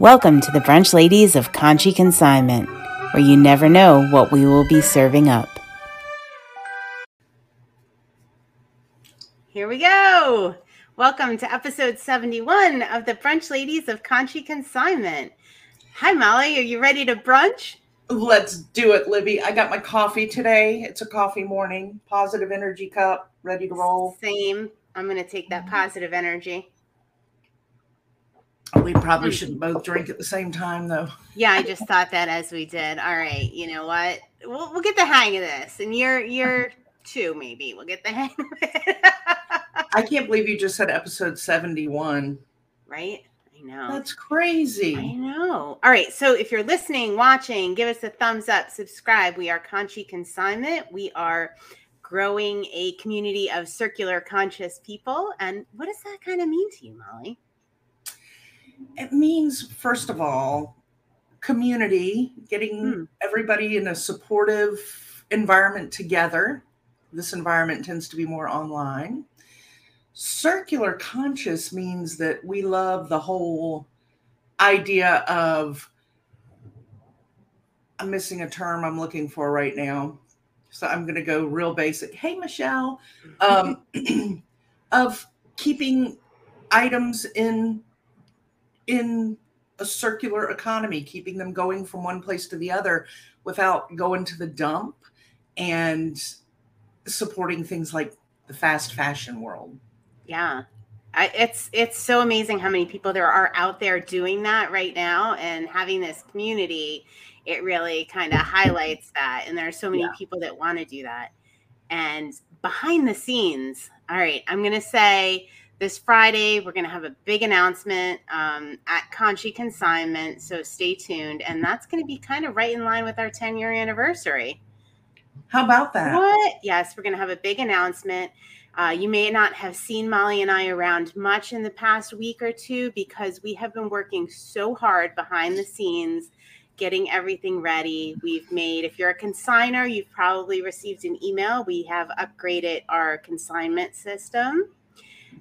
Welcome to the Brunch Ladies of Conshy Consignment, where you never know what we will be serving up. Here we go. Welcome to episode 71 of the Brunch Ladies of Conshy Consignment. Hi, Molly. Are you ready to brunch? Let's do it, Libby. I got my coffee today. It's a coffee morning, positive energy cup, ready to roll. Same. I'm going to take that mm-hmm. positive energy. We probably hmm. shouldn't both drink at the same time, though. Yeah, I just thought that as we did. All right, you know what? We'll, we'll get the hang of this, and you're you're two maybe. We'll get the hang of it. I can't believe you just said episode seventy-one. right? I know. That's crazy. I know. All right. So if you're listening, watching, give us a thumbs up, subscribe. We are Conshy Consignment. We are growing a community of circular conscious people. And what does that kind of mean to you, Molly? It means, first of all, community, getting Hmm. everybody in a supportive environment together. This environment tends to be more online. Circular conscious means that we love the whole idea of, I'm missing a term I'm looking for right now. So I'm going to go real basic. Hey, Michelle, um, of keeping items in in a circular economy, keeping them going from one place to the other without going to the dump and supporting things like the fast fashion world. Yeah. I, it's it's so amazing how many people there are out there doing that right now and having this community it really kind of highlights that and there are so many Yeah. people that want to do that and behind the scenes all right i'm going to say this friday we're going to have a big announcement um, at conshy consignment so stay tuned and that's going to be kind of right in line with our 10 year anniversary How about that? what? Yes, we're going to have a big announcement. Uh, you may not have seen Molly and I around much in the past week or two because we have been working so hard behind the scenes, getting everything ready. We've made, if you're a consigner, you've probably received an email. We have upgraded our consignment system.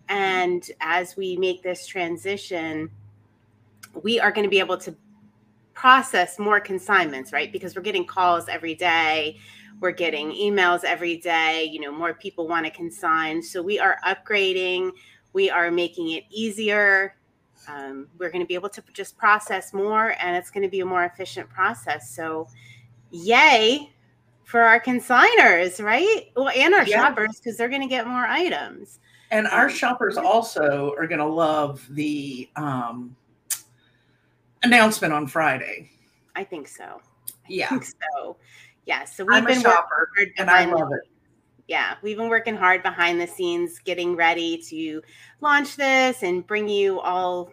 And as we make this transition, we are going to be able to process more consignments, right? Because we're getting calls every day we're getting emails every day you know more people want to consign. So we are upgrading we are making it easier. Um, we're going to be able to just process more and it's going to be a more efficient process. So yay for our consigners right? Well and our Yeah. shoppers because they're going to get more items And our shoppers also are going to love the um, announcement on Friday. i think so i Yeah. think so yeah so we've I'm been working shopper hard and I behind the love it. yeah, we've been working hard behind the scenes, getting ready to launch this and bring you all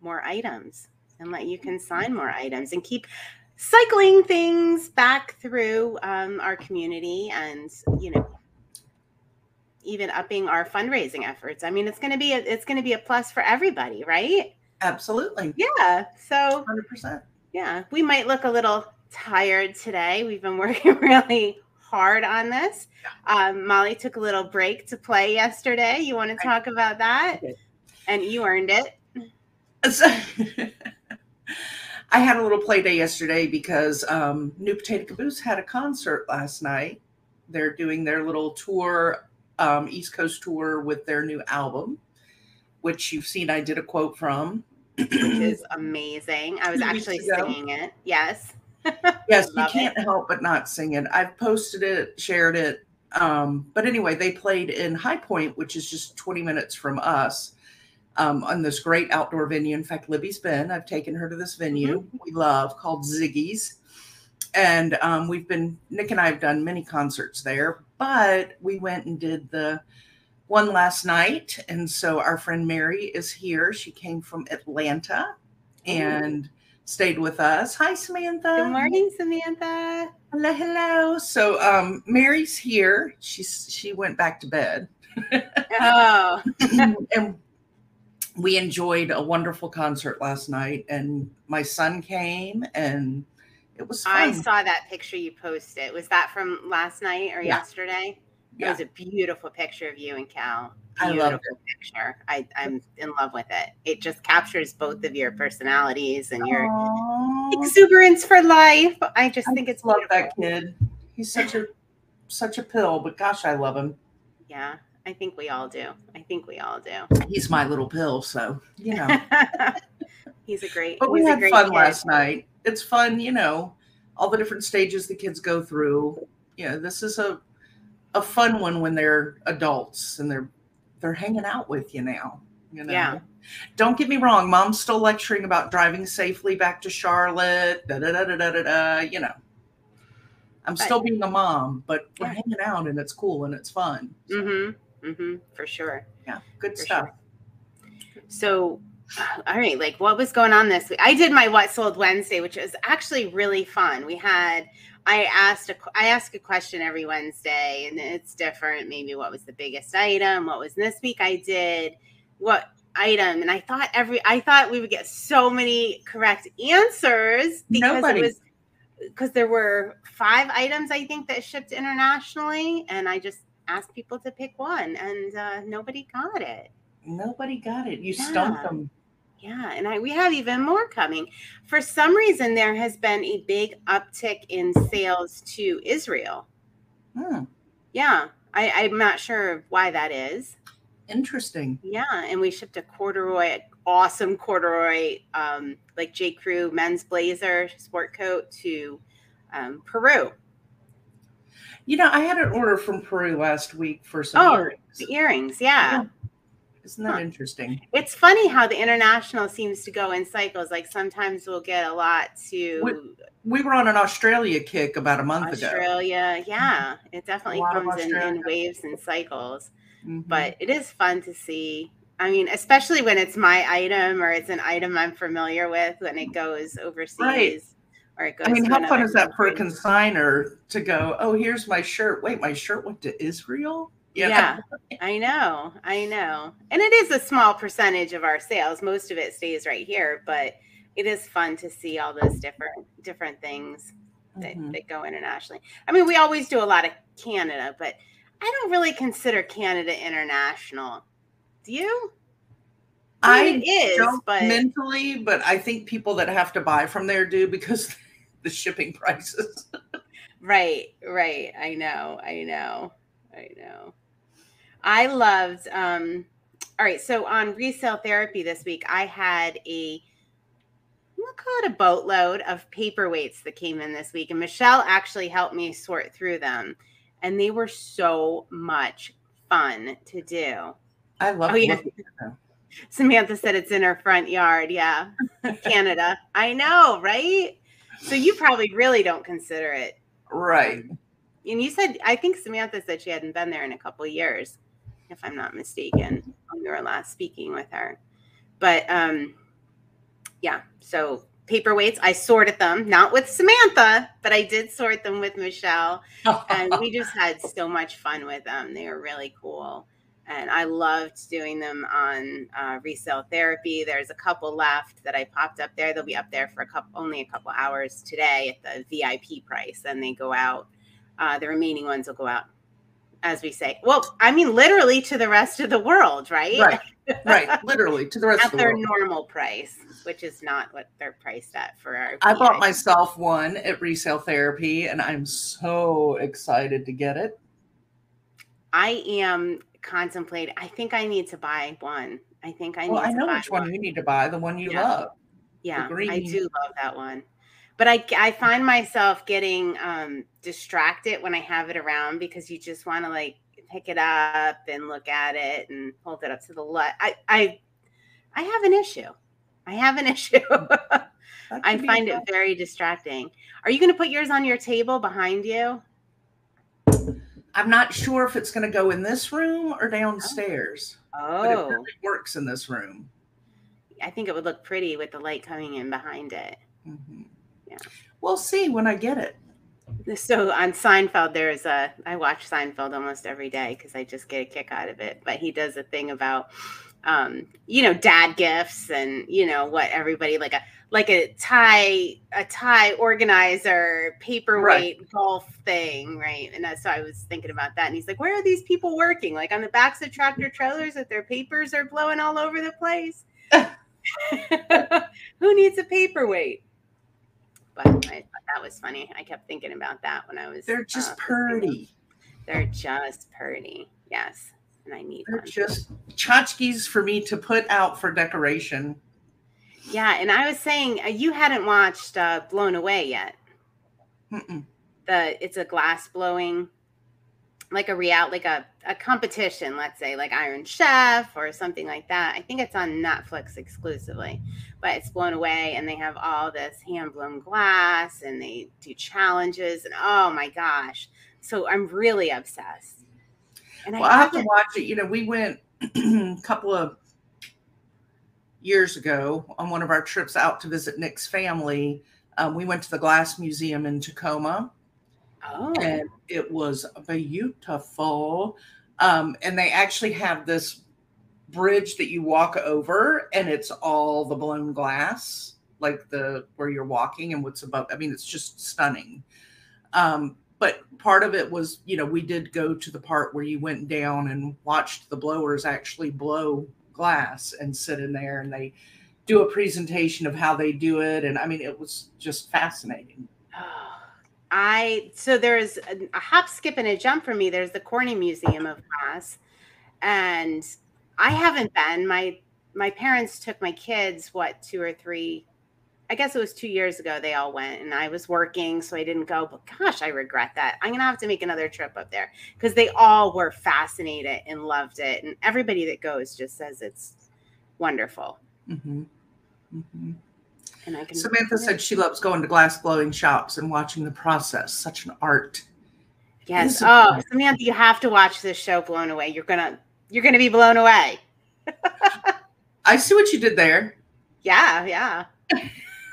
more items and let you consign more items and keep cycling things back through um, our community and you know even upping our fundraising efforts. I mean, it's going to be a, it's going to be a plus for everybody, right? Absolutely. Yeah. So 100%. yeah, we might look a little tired today. We've been working really hard on this. Um, Molly took a little break to play yesterday. You want to talk about that? And you earned it. So- I had a little play day yesterday because um, New Potato Caboose had a concert last night. They're doing their little tour, um, East Coast tour with their new album, which you've seen. I did a quote from. Which is amazing. I was actually singing it. Yes. yes, you can't help but not sing it. I've posted it, shared it. Um, but anyway, they played in High Point, which is just 20 minutes from us, um, on this great outdoor venue. In fact, Libby's been. I've taken her to this venue we love called Ziggy's. And um, we've been, Nick and I have done many concerts there, but we went and did the one last night. And so our friend Mary is here. She came from Atlanta and stayed with us. Hi, Samantha. Good morning, Samantha. Hello, hello. So um Mary's here. She's she went back to bed. Oh, and we enjoyed a wonderful concert last night and my son came and it was fun. I saw that picture you posted. Was that from last night or Yeah. yesterday? It was a beautiful picture of you and Cal. I love it. picture. I, I'm in love with it. It just captures both of your personalities and your Aw. exuberance for life. I just I think it's love beautiful. that kid. He's such a such a pill, but gosh, I love him. Yeah, I think we all do. I think we all do. He's my little pill, so you know. he's a great. But we had fun kid. last night. It's fun, you know, all the different stages the kids go through. Yeah, this is a a fun one when they're adults and they're they're hanging out with you now. You know. Yeah. Don't get me wrong, mom's still lecturing about driving safely back to Charlotte. Da, da, da, da, da, da, da, you know. I'm But- still being a mom, but we're Yeah. hanging out and it's cool and it's fun. So, Mm-hmm. Mm-hmm. For sure. Yeah, good For stuff. So, all right, like what was going on this week? I did my What Sold Wednesday, which was actually really fun. We had, I asked a, I ask a question every Wednesday, and it's different. Maybe what was the biggest item? What was this week? I did what item, and I thought every, I thought we would get so many correct answers because Nobody. it was because there were five items I think that shipped internationally, and I just asked people to pick one, and uh, nobody got it. Nobody got it. You stumped them. Yeah, and I, we have even more coming. For some reason, there has been a big uptick in sales to Israel. Hmm, Yeah, I, I'm not sure why that is. interesting. Yeah, and we shipped a corduroy, awesome corduroy, um, like J. Crew men's blazer sport coat to um, Peru. You know, I had an order from Peru last week for some Oh, earrings. The earrings, yeah. Isn't that Huh. interesting? It's funny how the international seems to go in cycles. Like sometimes we'll get a lot to We were on an Australia kick about a month ago. Australia. Yeah, it definitely comes in, in waves and cycles. Mhm. But it is fun to see. I mean, especially when it's my item or it's an item I'm familiar with when it goes overseas or it goes. I mean, how fun is that for a consigner to go, oh, here's my shirt. Wait, my shirt went to Israel? Know? Yeah, I know, I know, and it is a small percentage of our sales. Most of it stays right here, but it is fun to see all those different different things that, Mhm. that go internationally. I mean, we always do a lot of Canada, but I don't really consider Canada international. Do you? I mean, it is, don't but mentally, but I think people that have to buy from there do because the shipping prices. right, right. I know, I know, I know. I loved. um All right, so on resale therapy this week, I had a we'll call it a boatload of paperweights that came in this week, and Michelle actually helped me sort through them, and they were so much fun to do. I love Oh, yeah. looking at them. Samantha said it's in her front yard. Yeah. Canada. I know, right? So you probably really don't consider it. Right. And you said, I think Samantha said she hadn't been there in a couple of years, if I'm not mistaken, when we were last speaking with her. But um, yeah, so paperweights, I sorted them, not with Samantha, but I did sort them with Michelle. and we just had so much fun with them. They were really cool. And I loved doing them on uh, resale therapy. There's a couple left that I popped up there. They'll be up there for a couple, only a couple hours today at the VIP price. Then they go out. Uh, the remaining ones will go out, as we say. Well, I mean, literally to the rest of the world, right? right. Right. Literally to the rest At of the their world. normal price, which is not what they're priced at for our. I bought myself one at resale therapy and I'm so excited to get it. I am contemplating. I think I need to buy one. I think I need Well, I to know buy which one you need to buy, the one you Yeah. love. Yeah, I do love that one. But I, I find myself getting um, distracted when I have it around because you just want to like pick it up and look at it and hold it up to the light. I, I, I have an issue. I have an issue. I find it very distracting. Are you going to put yours on your table behind you? I'm not sure if it's going to go in this room or downstairs, but it Oh, really works in this room. I think it would look pretty with the light coming in behind it. Mhm. Yeah. We'll see when I get it. So on Seinfeld, there's a I watch Seinfeld almost every day because I just get a kick out of it. But he does a thing about um, you know, dad gifts and you know what everybody like a like a tie a tie organizer paperweight right. golf thing, right? And that's so I was thinking about that. And he's like, "Where are these people working? Like on the backs of tractor trailers that their papers are blowing all over the place? Who needs a paperweight?" But I thought that was funny. I kept thinking about that when I was. They're just uh, pretty. They're just pretty. Yes, and I need. They're one. just tchotchkes for me to put out for decoration. Yeah, and I was saying uh, you hadn't watched uh, Blown Away yet. Mm-mm. The it's a glass blowing, like a real like a a competition. Let's say like Iron Chef or something like that. I think it's on Netflix exclusively, but it's blown away, and they have all this hand blown glass, and they do challenges, and oh my gosh! So I'm really obsessed. And well, I, I have to watch it. You know, we went a couple of years ago on one of our trips out to visit Nick's family. Um, we went to the Glass Museum in Tacoma. Oh. And it was beautiful. Um, and they actually have this bridge that you walk over, and it's all the blown glass, like the where you're walking and what's above. I mean, it's just stunning. Um, but part of it was, you know, we did go to the part where you went down and watched the blowers actually blow glass and sit in there and they do a presentation of how they do it and i mean it was just fascinating i so there's a, a hop skip and a jump for me there's the corning museum of glass and i haven't been my my parents took my kids what two or three I guess it was two years ago they all went and I was working, so I didn't go. But gosh, I regret that. I'm gonna have to make another trip up there because they all were fascinated and loved it. And everybody that goes just says it's wonderful. Mm-hmm. Mm-hmm. And I can Samantha said she loves going to glass blowing shops and watching the process. Such an art. Yes. Oh, Samantha, you have to watch this show Blown Away. You're gonna you're gonna be blown away. I see what you did there. Yeah, yeah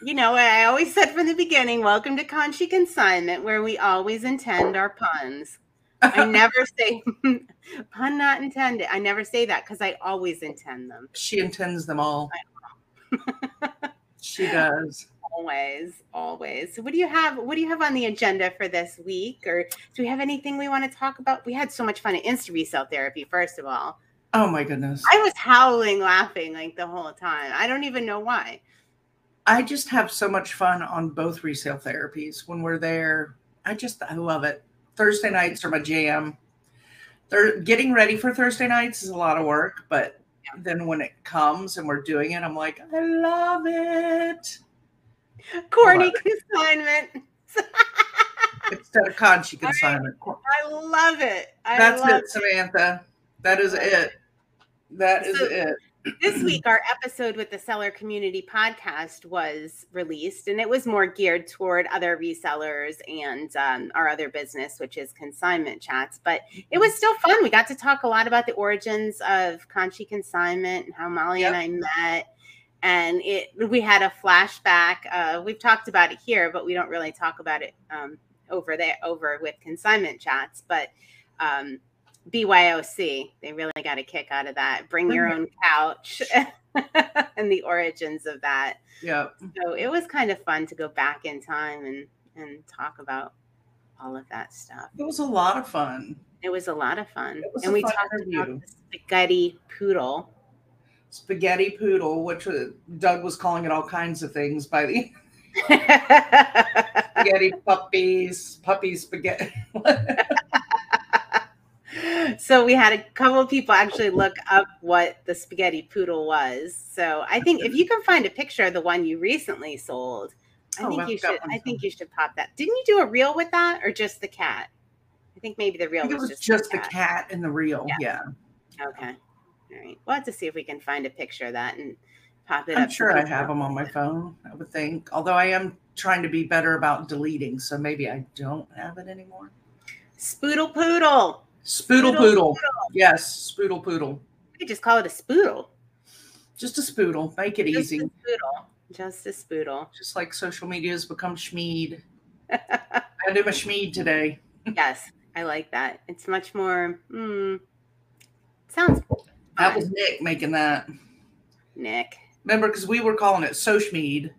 you know, I always said from the beginning, welcome to Conshy Consignment, where we always intend our puns. I never say pun not intended. I never say that because I always intend them. She intends them all. She does. Always, always. So what do you have? What do you have on the agenda for this week? Or do we have anything we want to talk about? We had so much fun at Insta Resale Therapy, first of all. Oh my goodness. I was howling laughing like the whole time. I don't even know why. I just have so much fun on both resale therapies when we're there. I just I love it. Thursday nights are my jam. They're getting ready for Thursday nights is a lot of work, but then when it comes and we're doing it, I'm like, I love it. Corny consignment. Instead of Conshy consignment. I, love it. I That's love it, Samantha. That is it. That is so, it this week our episode with the seller community podcast was released and it was more geared toward other resellers and um, our other business which is consignment chats but it was still fun we got to talk a lot about the origins of conshy consignment and how molly yep. and i met and it we had a flashback uh, we've talked about it here but we don't really talk about it um, over there over with consignment chats but um, BYOC. They really got a kick out of that. Bring your own couch and the origins of that. Yeah. So it was kind of fun to go back in time and and talk about all of that stuff. It was a lot of fun. It was a lot of fun. And we talked interview. about the spaghetti poodle. Spaghetti poodle, which was, Doug was calling it all kinds of things by the spaghetti puppies, puppy spaghetti so we had a couple of people actually look up what the spaghetti poodle was. So I think if you can find a picture of the one you recently sold, I oh, think I've you should. I think you should pop that. Didn't you do a reel with that, or just the cat? I think maybe the reel was, was, just, just the, cat. the cat and the reel. Yeah. yeah. Okay. All right. We'll have to see if we can find a picture of that and pop it up. I'm up. sure I have them on my phone. I would think, although I am trying to be better about deleting, so maybe I don't have it anymore. Spoodle poodle. Spoodle, poodle. poodle. Yes, spoodle poodle. You could just call it a spoodle. Just a spoodle. Make it just easy. A spoodle. Just a spoodle. Just like social media has become schmeed. I do my schmeed today. yes, I like that. It's much more. Mm, sounds That was Nick making that. Nick. Remember, because we were calling it so schmeed,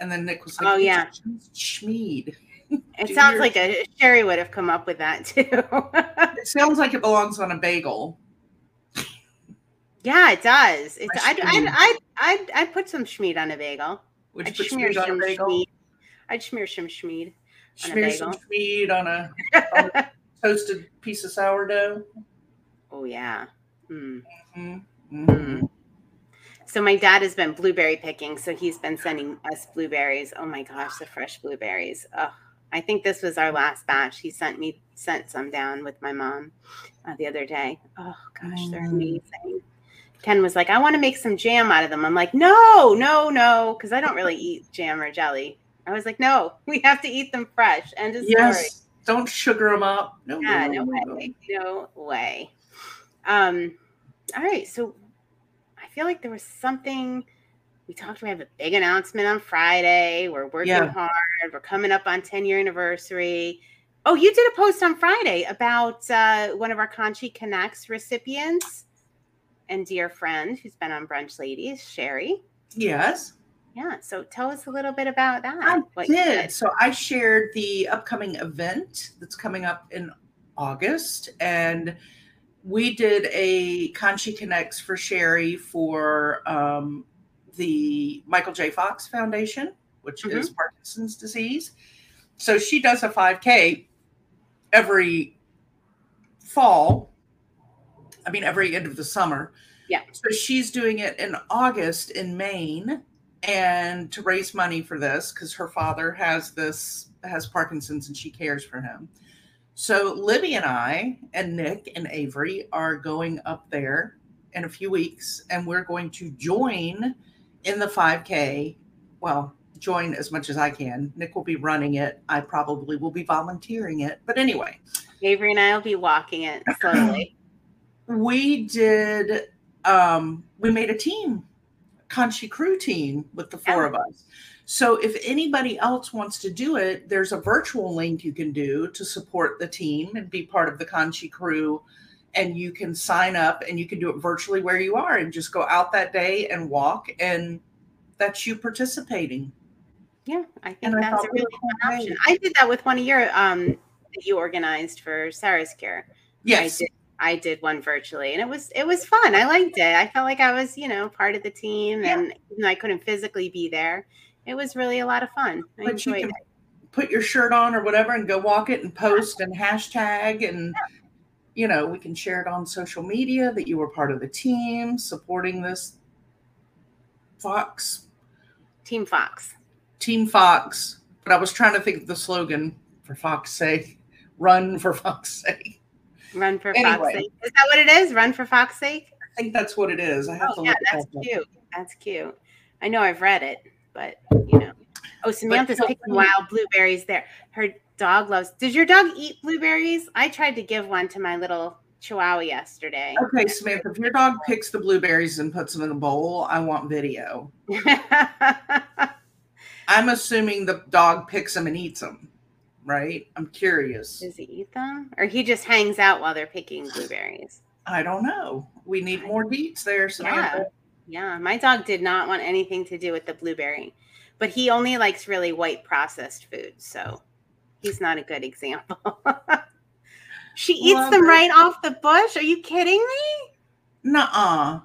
and then Nick was like, Oh, yeah. schmeed. It Do sounds your- like a Sherry would have come up with that too. It sounds like it belongs on a bagel. yeah, it does. It's I'd, I'd. I'd, I'd, I'd put some schmeed on a bagel. Would you I'd put smear schmeed on a some bagel? schmeed. I'd smear some a Smear some bagel. schmeed on a, on a toasted piece of sourdough. Oh yeah. Mm. Mhm. Mm. Mhm. So my dad has been blueberry picking, so he's been sending us blueberries. Oh my gosh, the fresh blueberries. Oh, I think this was our last batch. He sent me sent some down with my mom uh, the other day. Oh gosh, they're Mm. amazing. Ken was like, "I want to make some jam out of them." I'm like, "No, no, no," because I don't really eat jam or jelly. I was like, "No, we have to eat them fresh." And of story. Yes. Don't sugar them up. No, Yeah, no no, no. way. No way. Um, all right. So I feel like there was something we talked. We have a big announcement on Friday. We're working Yeah. hard. We're coming up on 10 year anniversary. Oh, you did a post on Friday about uh, one of our Conshy Connects recipients and dear friend who's been on Brunch Ladies, Sherry. Yes. Yeah. So tell us a little bit about that. I you did. So I shared the upcoming event that's coming up in August, and we did a Conshy Connects for Sherry for um, the Michael J. Fox Foundation, which is mm-hmm. Parkinson's disease. So she does a 5K every fall. I mean, every end of the summer. Yeah. So she's doing it in August in Maine and to raise money for this because her father has this has Parkinson's and she cares for him. So Libby and I and Nick and Avery are going up there in a few weeks and we're going to join in the 5K. Well, join as much as I can. Nick will be running it. I probably will be volunteering it. But anyway, Avery and I will be walking it slowly. we did um we made a team Conshy crew team with the four Yeah. of us so if anybody else wants to do it there's a virtual link you can do to support the team and be part of the Conshy crew and you can sign up and you can do it virtually where you are and just go out that day and walk and that's you participating Yeah, I think And that's thought a really fun option. I did that with one of your um that you organized for Sarah's care yes I did I did one virtually and it was it was fun. I liked it. I felt like I was, you know, part of the team Yeah. and even though I couldn't physically be there, it was really a lot of fun. I but you enjoyed can it. put your shirt on or whatever and go walk it and post and hashtag and you know we can share it on social media that you were part of the team supporting this fox Team Fox. team fox but i was trying to think of the slogan for fox's sake run for fox's sake Run for Anyway. Fox sake. Is that what it is? Run for Fox sake? i think that's what it is i have oh, to Oh, look yeah, that's up. cute. That's cute. I know I've read it, but you know. Oh, Samantha's picking wild blueberries there. Her dog loves. Does your dog eat blueberries? I tried to give one to my little chihuahua yesterday. okay samantha if your dog picks the blueberries and puts them in a bowl i want video i'm assuming the dog picks them and eats them right i'm curious Does he eat them? Or he just hangs out while they're picking blueberries? I don't know. We need more deets there, Samantha. Yeah, my dog did not want anything to do with the blueberry, but he only likes really white processed food. So he's not a good example. she eats Love them it. right off the bush. Are you kidding me? Nuh-uh.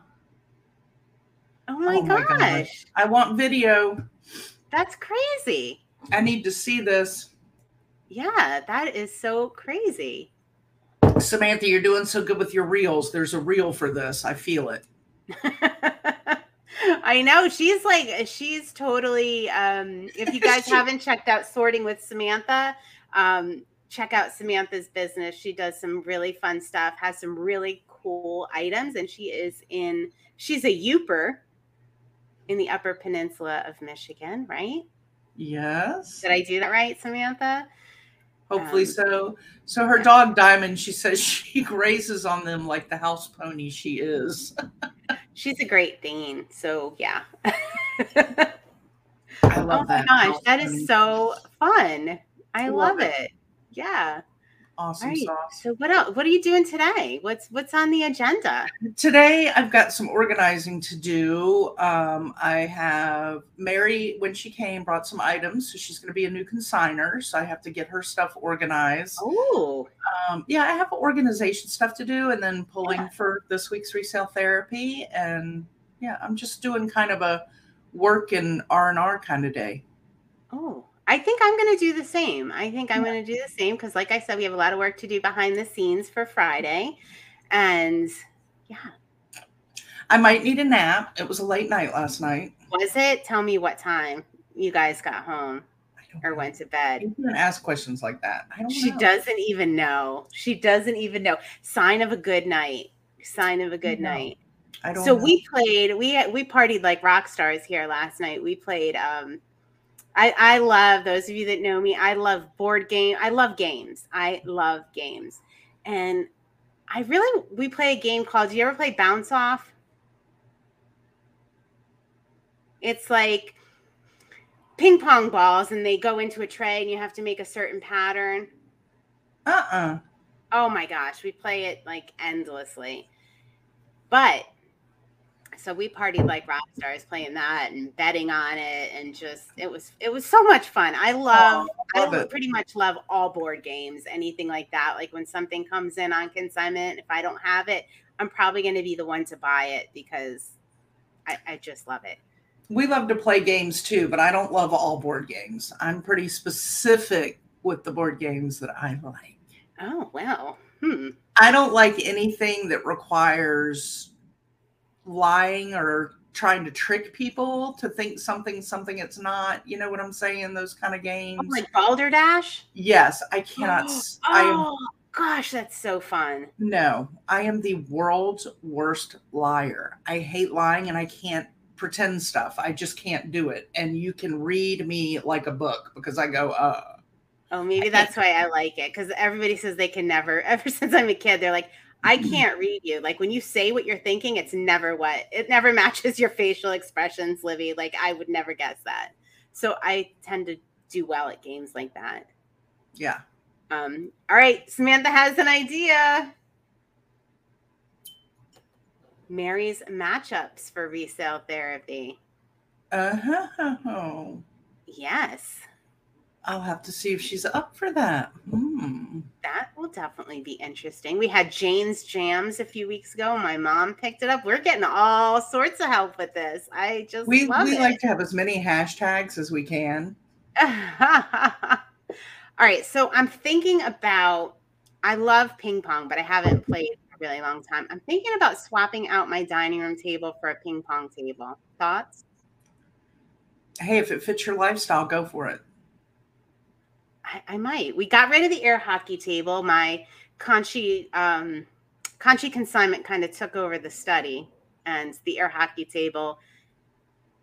Oh my, Oh my gosh. gosh. I want video. That's crazy. I need to see this. Yeah, that is so crazy. Samantha, you're doing so good with your reels. There's a reel for this. I feel it. I know she's like she's totally um if you guys haven't checked out sorting with Samantha um check out Samantha's business. She does some really fun stuff has some really cool items and she is in she's a Yooper in the upper peninsula of Michigan right? Yes. did I do that right Samantha Hopefully Um, so. So her dog Diamond, she says she grazes on them like the house pony she is. she's a great Dane so yeah I love oh my gosh, that is so fun. I Love love it. it. Yeah. Awesome Right. sauce. So what else? What are you doing today? What's what's on the agenda? Today, I've got some organizing to do. Um, I have Mary, when she came, brought some items. So she's going to be a new consigner. So I have to get her stuff organized. Oh, Um, yeah, I have organization stuff to do and then pulling Yeah. for this week's resale therapy. And yeah, I'm just doing kind of a work and R&R kind of day. oh. I think I'm going to do the same. I think I'm going to do the same because, like I said, we have a lot of work to do behind the scenes for Friday, and yeah, I might need a nap. It was a late night last night. was it? Tell me what time you guys got home or went to bed. You can ask questions like that. I don't She know. doesn't even know. She doesn't even know. Sign of a good night. Sign of a good No, night. I don't So know. we played. We we partied like rock stars here last night. We played. Um, I I love those of you that know me. I love board game. I love games. I love games, and I really we play a game called. Do you ever play Bounce Off? It's like ping pong balls, and they go into a tray, and you have to make a certain pattern. uh-uh. Oh my gosh, we play it like endlessly. But so we partied like rock stars playing that and betting on it and just it was it was so much fun. I love Oh, love I it. pretty much love all board games, anything like that. Like when something comes in on consignment, if I don't have it, I'm probably going to be the one to buy it because I, I just love it. We love to play games too, but I don't love all board games. I'm pretty specific with the board games that I like. Oh well, hmm. I don't like anything that requires lying or trying to trick people to think something something it's not. You know what I'm saying? Those kind of games. Oh, like Balderdash. yes, I cannot. s- I am Oh gosh, that's so fun. no. I am the world's worst liar. I hate lying and I can't pretend stuff. I just can't do it. And you can read me like a book because I go, uh. Oh, maybe that's why I like it because everybody says they can never. Ever since I'm a kid, they're like, I Mm-hmm. can't read you. Like when you say what you're thinking, it's never what it never matches your facial expressions, Livy. Like I would never guess that. So I tend to do well at games like that. Yeah. Um, all right, Samantha has an idea. Mary's matchups for resale therapy. Uh-huh. Yes, I'll have to see if she's up for that. Hmm. That will definitely be interesting. We had Jane's Jams a few weeks ago. My mom picked it up. We're getting all sorts of help with this. I just We love we it. like to have as many hashtags as we can. all right, so I'm thinking about. I love ping pong, but I haven't played in a really long time. I'm thinking about swapping out my dining room table for a ping pong table. Thoughts? Hey, if it fits your lifestyle, go for it. I, I might. We got rid of the air hockey table. My Conshy um, Conshy consignment kind of took over the study, and the air hockey table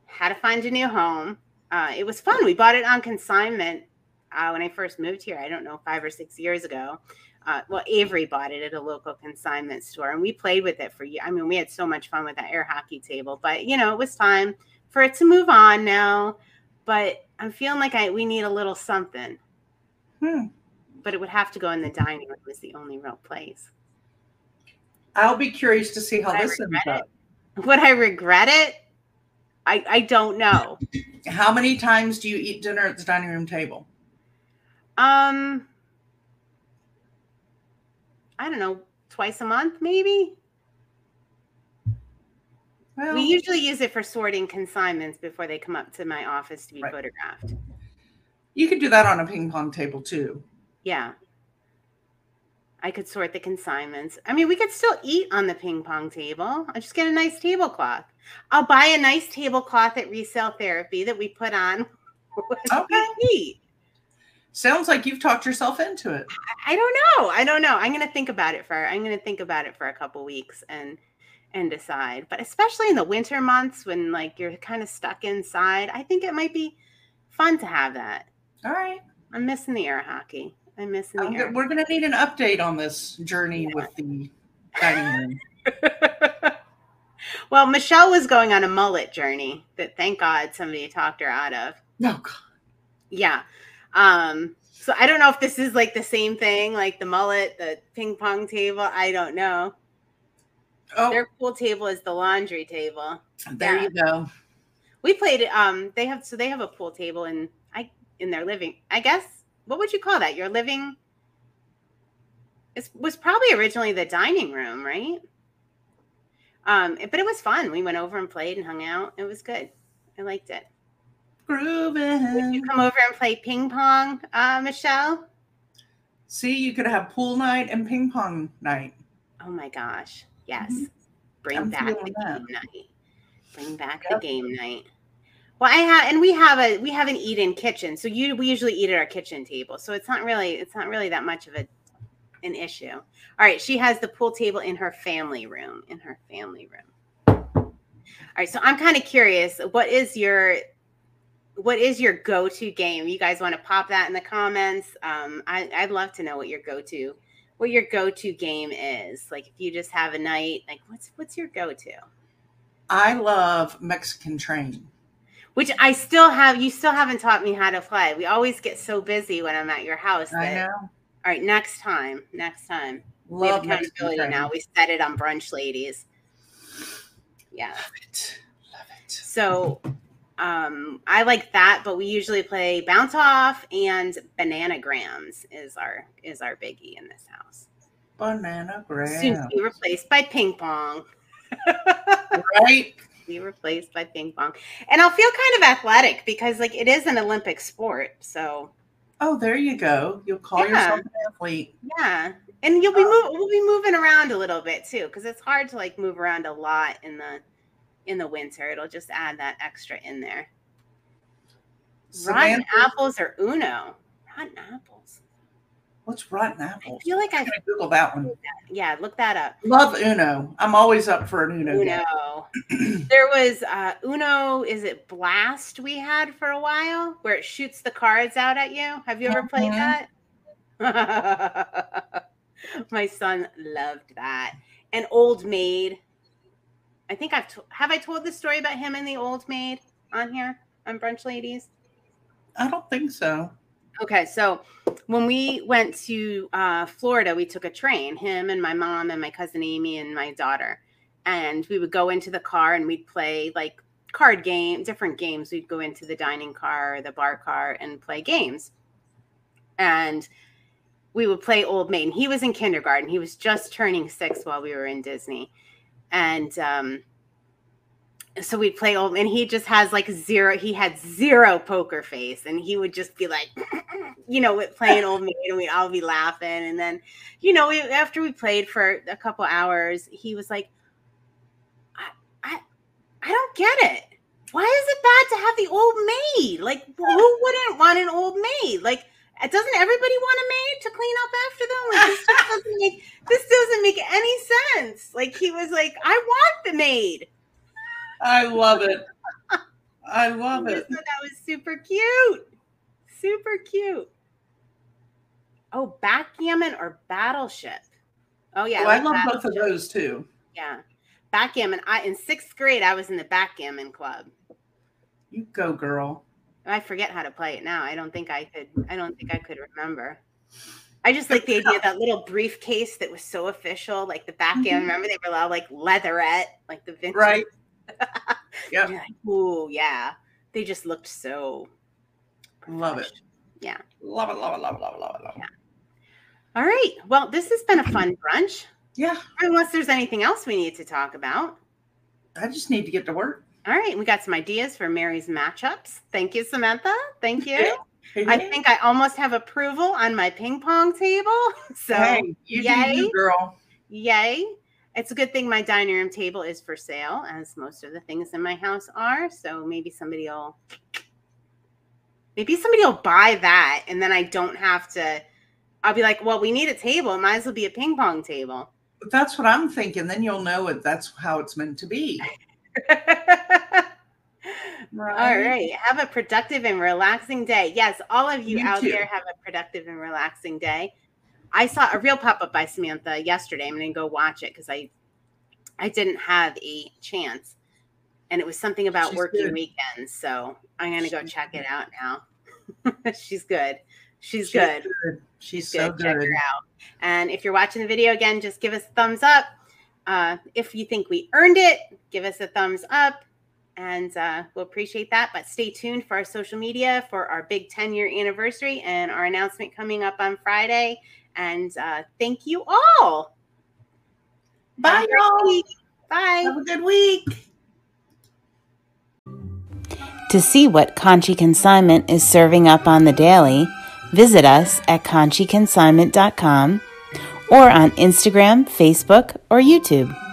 had to find a new home. Uh, it was fun. We bought it on consignment uh, when I first moved here. I don't know, five or six years ago. Uh, well, Avery bought it at a local consignment store, and we played with it for. I mean, we had so much fun with that air hockey table. But you know, it was time for it to move on now. But I'm feeling like I we need a little something Hmm. but it would have to go in the dining room is the only real place. I'll be curious to see how Would this ends up. Would I regret it? I I don't know. How many times do you eat dinner at the dining room table? Um I don't know, twice a month maybe. Well, We usually use it for sorting consignments before they come up to my office to be Right. photographed. You could do that on a ping pong table too. Yeah. I could sort the consignments. I mean, we could still eat on the ping pong table. I just get a nice tablecloth. I'll buy a nice tablecloth at resale therapy that we put on. Okay. eat. Sounds like you've talked yourself into it. I don't know. I don't know. I'm gonna think about it for I'm gonna think about it for a couple weeks and and decide. But especially in the winter months when like you're kind of stuck inside, I think it might be fun to have that. All right. I'm missing the air hockey. I'm missing the I'm air. go- we're going to need an update on this journey with the dining room. well, Michelle was going on a mullet journey that thank God somebody talked her out of. No, God. Yeah. Um, so I don't know if this is like the same thing, like the mullet, the ping pong table. I don't know. Oh, Their pool table is the laundry table. there yeah. you go. We played it. Um, they have so they have a pool table in in their living. I guess what would you call that? Your living. It was probably originally the dining room, right? Um, but it was fun. We went over and played and hung out. It was good. I liked it. Would Grooving. you come over and play ping pong, uh, Michelle? See, you could have pool night and ping pong night. Oh my gosh. Yes. Mhm. Bring I'm back the that. game night. Bring back Yep. the game night. Well, I have and we have a we have an eat-in kitchen. So you we usually eat at our kitchen table. So it's not really it's not really that much of a an issue. All right, she has the pool table in her family room, in her family room. All right, so I'm kind of curious, what is your what is your go-to game? You guys want to pop that in the comments? Um, I, I'd love to know what your go-to what your go-to game is. Like if you just have a night, like what's what's your go-to? I love Mexican Train. Which I still have. You still haven't taught me how to play. We always get so busy when I'm at your house. I know. all right, next time. Next time. we have Love accountability now. We set it on brunch, ladies. Yeah. Love it. Love it. So um I like that, but we usually play bounce off and bananagrams is our is our biggie in this house. Banana Soon to be replaced by ping pong. Right? Be replaced by ping pong. And I'll feel kind of athletic because like it is an Olympic sport. So Oh, there you go. You'll call Yeah. yourself an athlete. yeah. And you'll be Oh. move we'll be moving around a little bit too, because it's hard to like move around a lot in the in the winter. It'll just add that extra in there. Rotten apples or Uno? Rotten apples. What's rotten apple? I feel like I'm Google that one. yeah, look that up. Love Uno. I'm always up for an Uno. Uno. there was uh Uno, is it Blast we had for a while where it shoots the cards out at you? Have you ever played Mhm. that? My son loved that. And Old Maid. I think I've have I told the story about him and the Old Maid on here on Brunch Ladies. I don't think so. Okay, so when we went to uh, Florida, we took a train, him and my mom and my cousin Amy and my daughter. And we would go into the car and we'd play like card game, different games. We'd go into the dining car, the bar car, and play games. And we would play Old Maid. He was in kindergarten. He was just turning six while we were in Disney. And um, so we'd play old and he just has like zero he had zero poker face and he would just be like you know playing old maid and we'd all be laughing and then you know we, after we played for a couple hours he was like I, I i don't get it. Why is it bad to have the old maid? Like who wouldn't want an old maid? Like doesn't everybody want a maid to clean up after them? Like this doesn't make this doesn't make any sense. Like he was like i want the maid I love it. I love it. that was super cute. Super cute. Oh, backgammon or battleship? Oh yeah, Oh, I like love both of those too. Yeah, backgammon. I in sixth grade, I was in the backgammon club. You go, girl. I forget how to play it now. I don't think I could. I don't think I could remember. I just like the idea of that little briefcase that was so official, like the backgammon. Mhm. Remember they were all like leatherette, like the vintage. Right. Like, Ooh, yeah. They just looked so. Love it. Yeah. Love it, love it, love it, love it, love it, love it. All right. Well, this has been a fun brunch. Yeah, Unless there's anything else we need to talk about. I just need to get to work. All right. We got some ideas for Mary's matchups. Thank you, Samantha. Thank you. Yeah. I think I almost have approval on my ping pong table. So, hey, you yay. do you, girl. yay. It's a good thing my dining room table is for sale, as most of the things in my house are. So maybe somebody will. Maybe somebody will buy that, and then I don't have to. I'll be like, well, we need a table. Might as well be a ping pong table. But that's what I'm thinking. Then you'll know it. That's how it's meant to be. All right. Have a productive and relaxing day. Yes, all of you, You out too. there have a productive and relaxing day. I saw a real pop up by Samantha yesterday. I'm going to go watch it because I I didn't have a chance, and it was something about She's working good. weekends. So I'm going to go check it out now. She's good. She's, She's good. good. She's, She's so good. Check her out. And if you're watching the video again, just give us a thumbs up. Uh, if you think we earned it, give us a thumbs up and uh, we'll appreciate that. But stay tuned for our social media for our big 10 year anniversary and our announcement coming up on Friday. And uh, thank you all. Bye, y'all. Bye. Have a good week. To see what Conshy Consignment is serving up on the daily, visit us at conshyconsignment.com or on Instagram, Facebook, or YouTube.